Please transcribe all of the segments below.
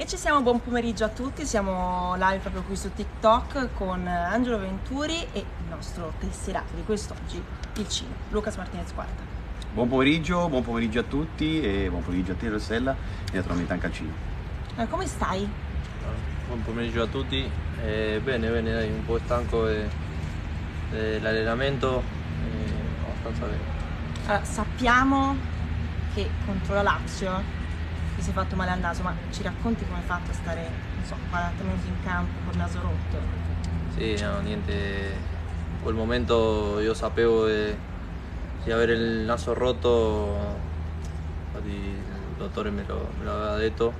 E ci siamo, buon pomeriggio a tutti, siamo live proprio qui su TikTok con Angelo Venturi e il nostro tesserato di quest'oggi, il Cino, Lucas Martinez Quarta. Buon pomeriggio, buon pomeriggio a tutti e buon pomeriggio a te Rossella e naturalmente anche al Cino. Eh, come stai? Buon pomeriggio a tutti, eh, bene, bene, dai, un po' stanco dell'allenamento, eh, abbastanza bene. Allora, sappiamo che contro la Lazio ti sei fatto male al naso, ma ci racconti come hai fatto a stare, non so, 40 minuti in campo con il naso rotto? Sì, no, niente, in quel momento io sapevo di, di avere il naso rotto, il dottore me lo, me lo aveva detto,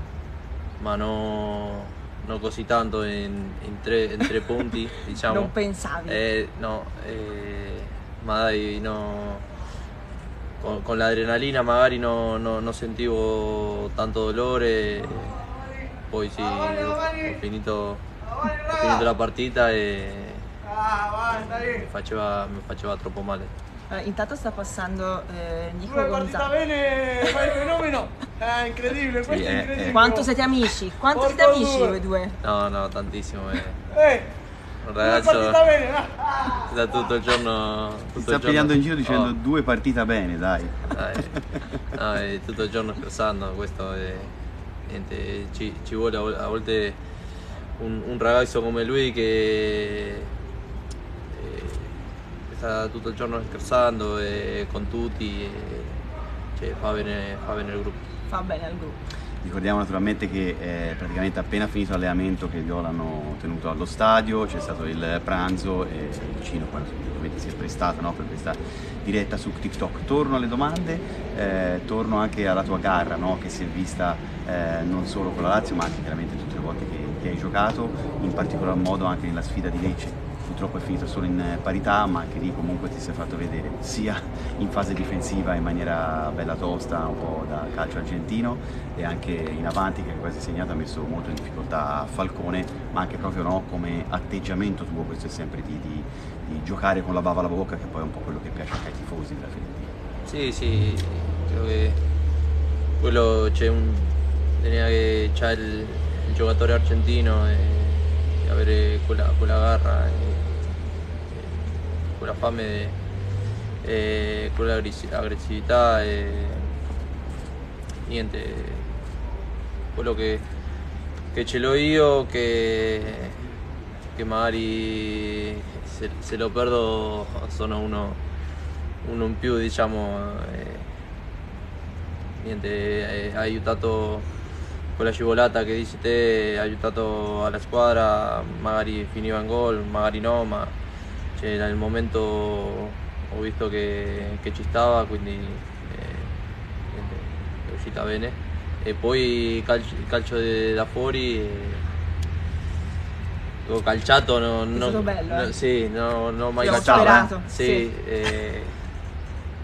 ma no, non così tanto in, in, tre, in tre, punti, diciamo. non pensavi? Eh, no, eh, ma dai, no con, con l'adrenalina magari no, no, non sentivo tanto dolore, poi sì, ho finito, ho finito la partita e mi faceva, mi faceva troppo male. Allora, intanto sta passando eh, Nico Gonzalez. bene, fai il fenomeno. È incredibile, questo sì, è incredibile. Quanto siete amici? Quanto Porto siete amici voi due? No, no, tantissimo. Eh. eh ragazzo da tutto il giorno tutto si sta pigliando in giro dicendo oh. due partite bene dai, dai. No, è tutto il giorno scherzando questo è, niente, ci, ci, vuole a volte un, un, ragazzo come lui che eh, sta tutto il giorno scherzando e con tutti e, cioè, fa, bene, fa bene il gruppo. Fa bene al gruppo Ricordiamo naturalmente che è praticamente appena finito l'allenamento che Viola hanno tenuto allo stadio, c'è stato il pranzo e il Cino poi si è prestato no, per questa diretta su TikTok. Torno alle domande, eh, torno anche alla tua gara no, che si è vista eh, non solo con la Lazio ma anche chiaramente tutte le volte che, che hai giocato, in particolar modo anche nella sfida di Lecce purtroppo è finito solo in parità, ma anche lì comunque ti sei fatto vedere sia in fase difensiva in maniera bella tosta, un po' da calcio argentino, e anche in avanti che quasi segnato ha messo molto in difficoltà Falcone, ma anche proprio no, come atteggiamento tuo, questo è sempre di, di, di, giocare con la bava alla bocca, che poi è un po' quello che piace anche ai tifosi della Fiorentina. Sì, sì, credo che quello c'è un... che c'è il, il giocatore argentino e avere quella, quella garra quella fame e quella aggressività e niente quello che, che ce l'ho io che, magari se, lo perdo sono uno, uno in più diciamo e, niente ha aiutato quella scivolata che dici te ha aiutato alla squadra, magari finiva in gol, magari no, ma cioè, nel momento ho visto che, che ci stava, quindi eh, è uscita bene. E poi calcio, il calcio da fuori eh, calciato non, non, bello, no, eh? sì, no, ho mai calciato sì, sì. Eh,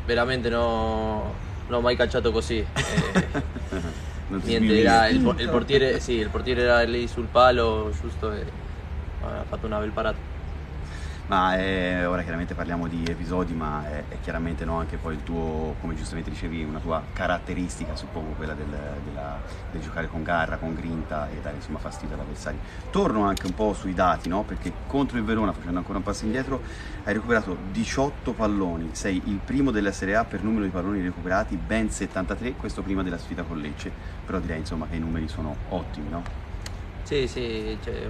veramente no, ho mai calciato così eh. Niente, era il, il, portiere, sì, il portiere era lì sul palo, giusto, e ha fatto una bel parata. Ma è, ora chiaramente parliamo di episodi, ma è, è chiaramente no, anche poi il tuo, come giustamente dicevi, una tua caratteristica, suppongo quella del, della, del giocare con garra, con grinta e dare insomma fastidio all'avversario. Torno anche un po' sui dati, no? perché contro il Verona, facendo ancora un passo indietro, hai recuperato 18 palloni, sei il primo della Serie A per numero di palloni recuperati, ben 73, questo prima della sfida con Lecce, però direi insomma che i numeri sono ottimi, no? Sì, sì, cioè,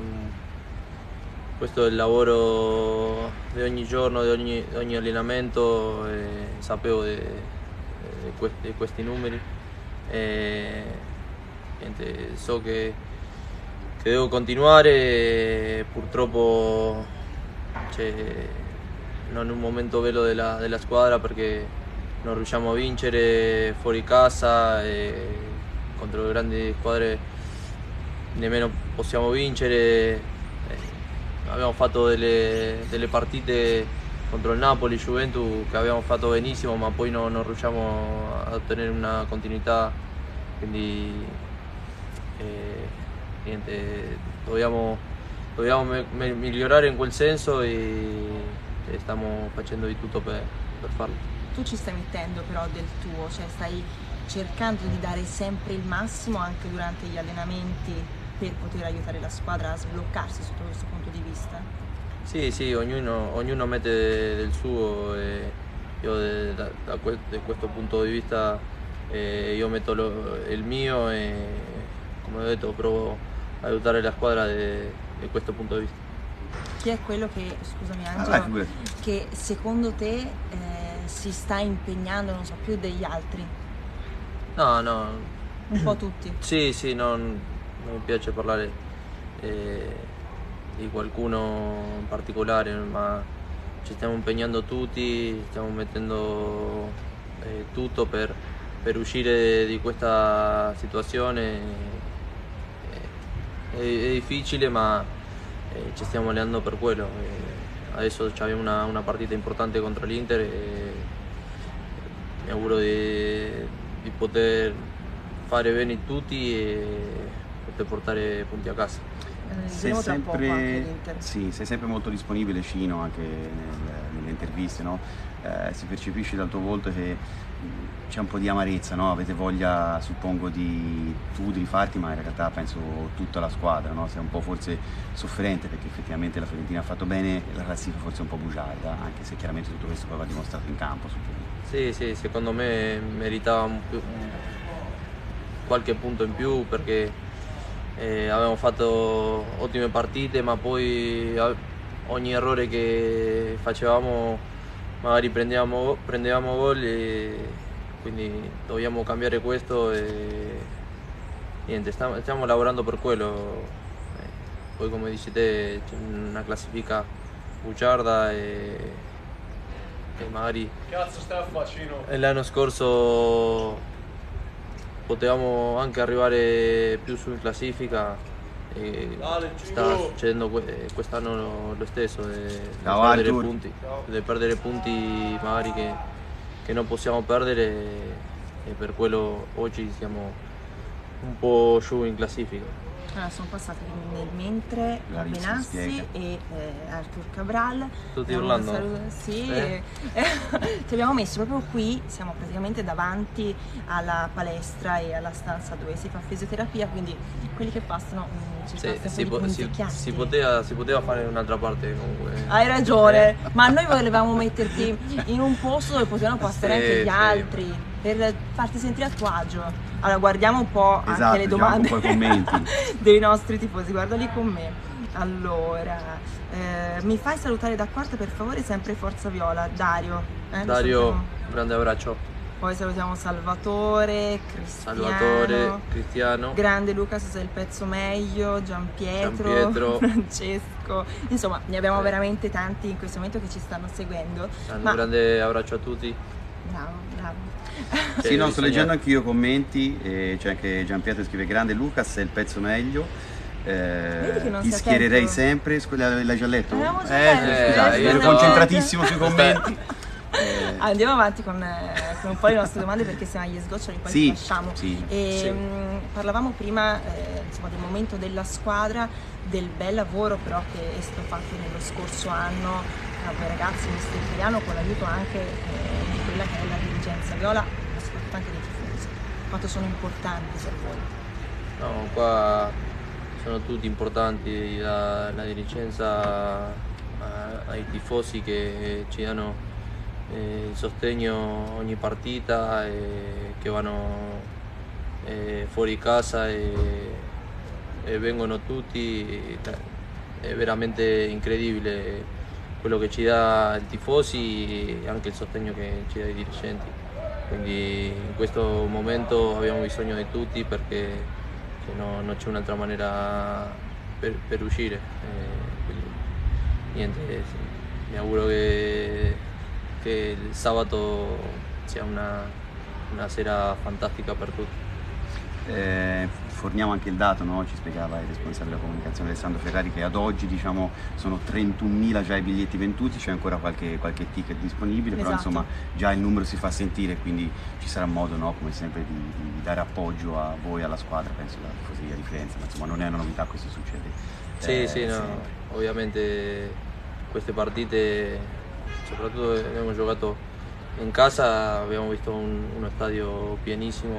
questo è il lavoro di ogni giorno, di ogni, di ogni allenamento sapevo di, di, questi, di questi, numeri e niente, so che, che, devo continuare purtroppo cioè, non è un momento bello della, della, squadra perché non riusciamo a vincere fuori casa contro le grandi squadre nemmeno possiamo vincere. Abbiamo fatto delle, delle partite contro il Napoli, Juventus che abbiamo fatto benissimo ma poi no, non riusciamo a ottenere una continuità quindi eh, niente, dobbiamo, dobbiamo me- me- migliorare in quel senso e, e stiamo facendo di tutto per, per farlo. Tu ci stai mettendo però del tuo, cioè stai cercando di dare sempre il massimo anche durante gli allenamenti per poter aiutare la squadra a sbloccarsi sotto questo punto di vista? Sì, sì, ognuno, ognuno mette del suo e io de- da, da que- da questo punto di vista eh, io metto lo- il mio e come ho detto provo a aiutare la squadra da questo punto di vista. Chi è quello che, scusami vai, Angelo, figurati. che secondo te eh, si sta impegnando, non so, più degli altri? No, no, Un po' tutti. Sì, sì, non, non mi piace parlare eh, di qualcuno in particolare, ma ci stiamo impegnando tutti, stiamo mettendo eh, tutto per, per uscire di questa situazione. Eh, È, è difficile, ma eh, ci stiamo allenando per quello. Eh, adesso abbiamo una, una partita importante contro l'Inter e mi auguro di, di poter fare bene tutti e poter portare punti a casa. Eh, Sei sempre, sì, sei sempre molto disponibile, Cino, anche nel- nelle interviste, no? Eh, si percepisce dal tuo volto che c'è un po' di amarezza, no? Avete voglia, suppongo, di tu di rifarti, ma in realtà penso tutta la squadra, no? Sei un po' forse sofferente perché effettivamente la Fiorentina ha fatto bene, la classifica forse è un po' bugiarda, anche se chiaramente tutto questo poi va dimostrato in campo, suppongo. Sì, sì, secondo me meritava un più- un- qualche punto in più perché eh, avevamo fatto ottime partite, ma poi ogni errore che facevamo magari prendevamo, prendevamo gol e quindi dobbiamo cambiare questo e niente, stiamo, stiamo lavorando per quello. Eh, poi come dici te c'è una classifica bugiarda e, e magari Cazzo L'anno scorso potevamo anche arrivare più su in classifica e sta succedendo que- quest'anno lo, stesso, di Ciao, perdere punti, di perdere punti magari che, che non possiamo perdere e per quello oggi siamo un po' giù in classifica. Allora, sono passati nel mentre Benassi e eh, Arthur Cabral. Tutti Abbiamo urlando? salu- Sì, Eh? eh, ti abbiamo messo proprio qui, siamo praticamente davanti alla palestra e alla stanza dove si fa fisioterapia, quindi quelli che passano mm, ci Sì, si, po- si- si poteva, si poteva fare in un'altra parte comunque. Hai ragione, Eh. ma noi volevamo metterti in un posto dove potevano passare Sì, anche gli sì. altri per farti sentire a tuo agio. Allora, guardiamo un po' Esatto, anche le domande dei nostri tifosi. Guarda lì con me. Allora, eh, mi fai salutare da quarta per favore, sempre Forza Viola. Dario. eh, Dario, grande abbraccio. Poi salutiamo Salvatore, Cristiano. Salvatore, Cristiano. Grande Luca, se sei il pezzo meglio, Giampietro, Giampietro. Francesco, insomma ne abbiamo Sì. veramente tanti in questo momento che ci stanno seguendo. Un Ma grande abbraccio a tutti. bravo, bravo. Sì, no, sto leggendo anch'io commenti, e c'è anche Gianpietro che scrive grande Lucas è il pezzo meglio. Eh, ti sei schiererei sempre, l'hai già letto? Già eh, eh, io ero no. concentratissimo sui commenti. Eh, Andiamo avanti con, eh, con un po' le nostre domande perché se agli sgoccioli poi Sì, li lasciamo. sì, E, sì. mh, parlavamo prima eh, insomma, del momento della squadra, del bel lavoro però che è stato fatto nello scorso anno tra voi ragazzi, mister italiano, con l'aiuto anche eh, di quella che è la dirigenza viola, ma soprattutto anche dei tifosi. Quanto sono importanti per voi? No, qua sono tutti importanti, la, la dirigenza, eh, ai tifosi che ci danno eh, il sostegno ogni partita e che vanno eh, fuori casa e, vengono tutti, è veramente incredibile quello che ci dà il tifosi e anche il sostegno che ci dà i dirigenti. Quindi in questo momento abbiamo bisogno di tutti perché no- non c'è un'altra maniera per, per uscire. Eh, quindi, niente, mi auguro che, che il sabato sia una, una sera fantastica per tutti. eh, forniamo anche il dato, no? ci spiegava il responsabile della comunicazione Alessandro Ferrari che ad oggi diciamo, sono 31.000 già i biglietti venduti, c'è ancora qualche, qualche ticket disponibile, esatto. però insomma già il numero si fa sentire, quindi ci sarà modo no? come sempre di, di, dare appoggio a voi, alla squadra, penso alla tifoseria di Firenze, ma insomma non è una novità, questo succede. Sì, eh, sì, no, ovviamente queste partite, soprattutto abbiamo giocato in casa, abbiamo visto un, uno stadio pienissimo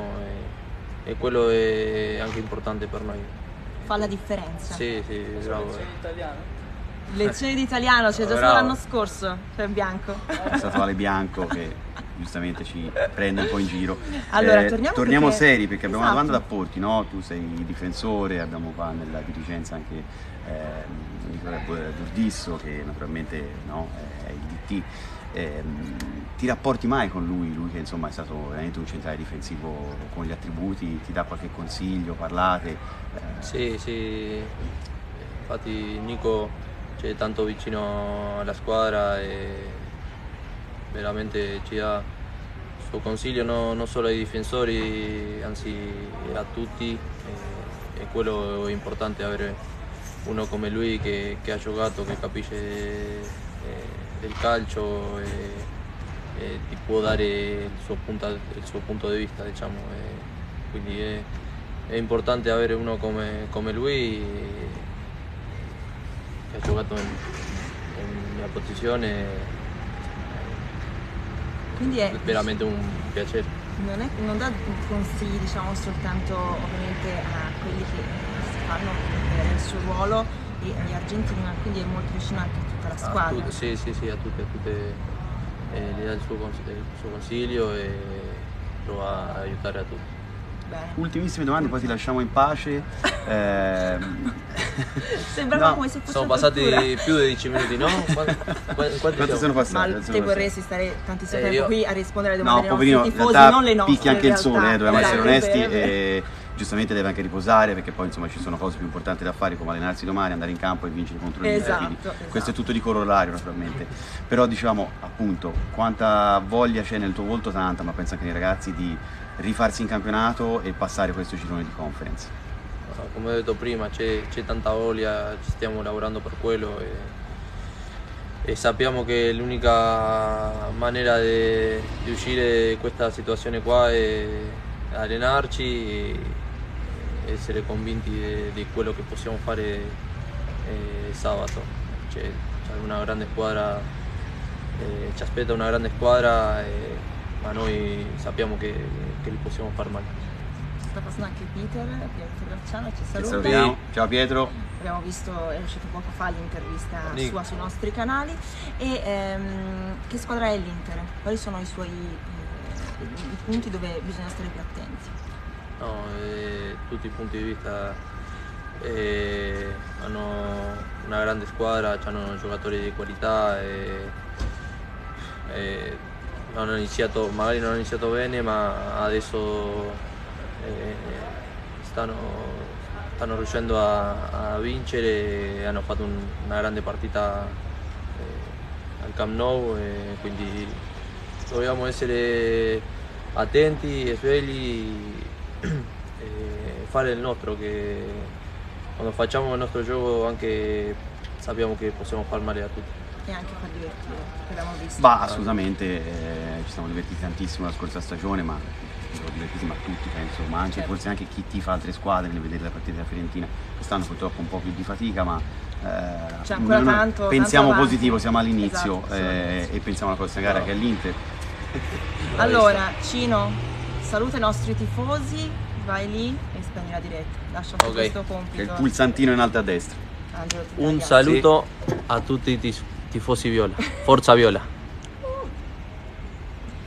e, e, quello è anche importante per noi. Fa la differenza. Sì, sì, bravo. Lezione italiano. Lezione di italiano, c'è già stato l'anno scorso, per Bianco. È stato Ale Bianco che giustamente ci prende un po' in giro. Allora, eh, torniamo, torniamo perché... seri perché abbiamo esatto. una domanda da porti, no? Tu sei difensore, abbiamo qua nella dirigenza anche eh, Nicola Burdisso che naturalmente no, è il DT. Eh, ti rapporti mai con lui, lui che insomma è stato veramente un centrale difensivo con gli attributi, ti dà qualche consiglio, parlate? Eh. Sì, sì, infatti Nico c'è tanto vicino alla squadra e veramente ci dà il suo consiglio no, non solo ai difensori, anzi a tutti e, e quello è importante avere uno come lui che, che ha giocato, che capisce eh, del calcio e, e, ti può dare il suo punto, il suo punto di vista, diciamo. Quindi è, è, importante avere uno come, come lui che ha giocato in, in mia posizione. Quindi è veramente un piacere. Non, è, non dà consigli diciamo soltanto ovviamente a quelli che fanno nel suo ruolo e agli argentini, ma quindi è molto vicino anche a tutta la squadra. Tutte, sì, sì, sì, a tutte, a tutte eh, gli dà il suo, il suo, consiglio e prova a aiutare a tutti. Bene. Ultimissime domande, poi ti lasciamo in pace. Eh... Sembrava no, come se fosse Sono passati più di 10 minuti, no? Quanti, quanti sono passati? Ma te vorresti stare tantissimo eh, tempo io... qui a rispondere alle domande no, dei nostri poverino, tifosi, non le nostre. Picchia anche il sole, eh, dobbiamo esatto, essere onesti. E giustamente deve anche riposare perché poi insomma ci sono cose più importanti da fare come allenarsi domani, andare in campo e vincere contro il esatto. Esatto. Questo è tutto di corollario naturalmente. Però diciamo appunto quanta voglia c'è nel tuo volto, tanta, ma penso anche nei ragazzi di rifarsi in campionato e passare questo girone di conference. Come ho detto prima c'è, c'è tanta voglia, ci stiamo lavorando per quello e, e sappiamo che l'unica maniera di uscire da questa situazione qua è allenarci e essere convinti di, di quello che possiamo fare eh, sabato. C'è, c'è, una grande squadra, eh, ci aspetta una grande squadra, eh, ma noi sappiamo che, che li possiamo far male. Sta passando anche Peter, Pietro Bracciano, ci saluta. Salutiamo. Ciao Pietro. Abbiamo visto, è uscito poco fa l'intervista Sì. sua sui nostri canali. E ehm, che squadra è l'Inter? Quali sono i suoi eh, i punti dove bisogna stare più attenti? No, eh, tutti i punti di vista eh, hanno una grande squadra, hanno giocatori di qualità e, e hanno iniziato, magari non hanno iniziato bene ma adesso eh, stanno, stanno, riuscendo a, a, vincere e hanno fatto un, una grande partita eh, al Camp Nou quindi dobbiamo essere attenti e svegli fare il nostro che quando facciamo il nostro gioco anche sappiamo che possiamo far male a tutti e anche far divertire, che l'abbiamo visto. Bah, assolutamente, eh, ci siamo divertiti tantissimo la scorsa stagione, ma ci siamo divertiti ma tutti penso, ma anche Certo. forse anche chi tifa altre squadre nel vedere la partita della Fiorentina. Quest'anno purtroppo un po' più di fatica, ma eh, C'è ancora tanto- pensiamo tanto positivo, siamo all'inizio Esatto, eh, e pensiamo alla prossima gara che è l'Inter. Allora, Cino, saluta i nostri tifosi, vai lì e spegni la diretta. Lascia Ok. questo è il compito. pulsantino in alto a destra. Angelo, un saluto a tutti i tifosi viola forza viola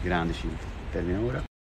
Grande Cino. Termina ora.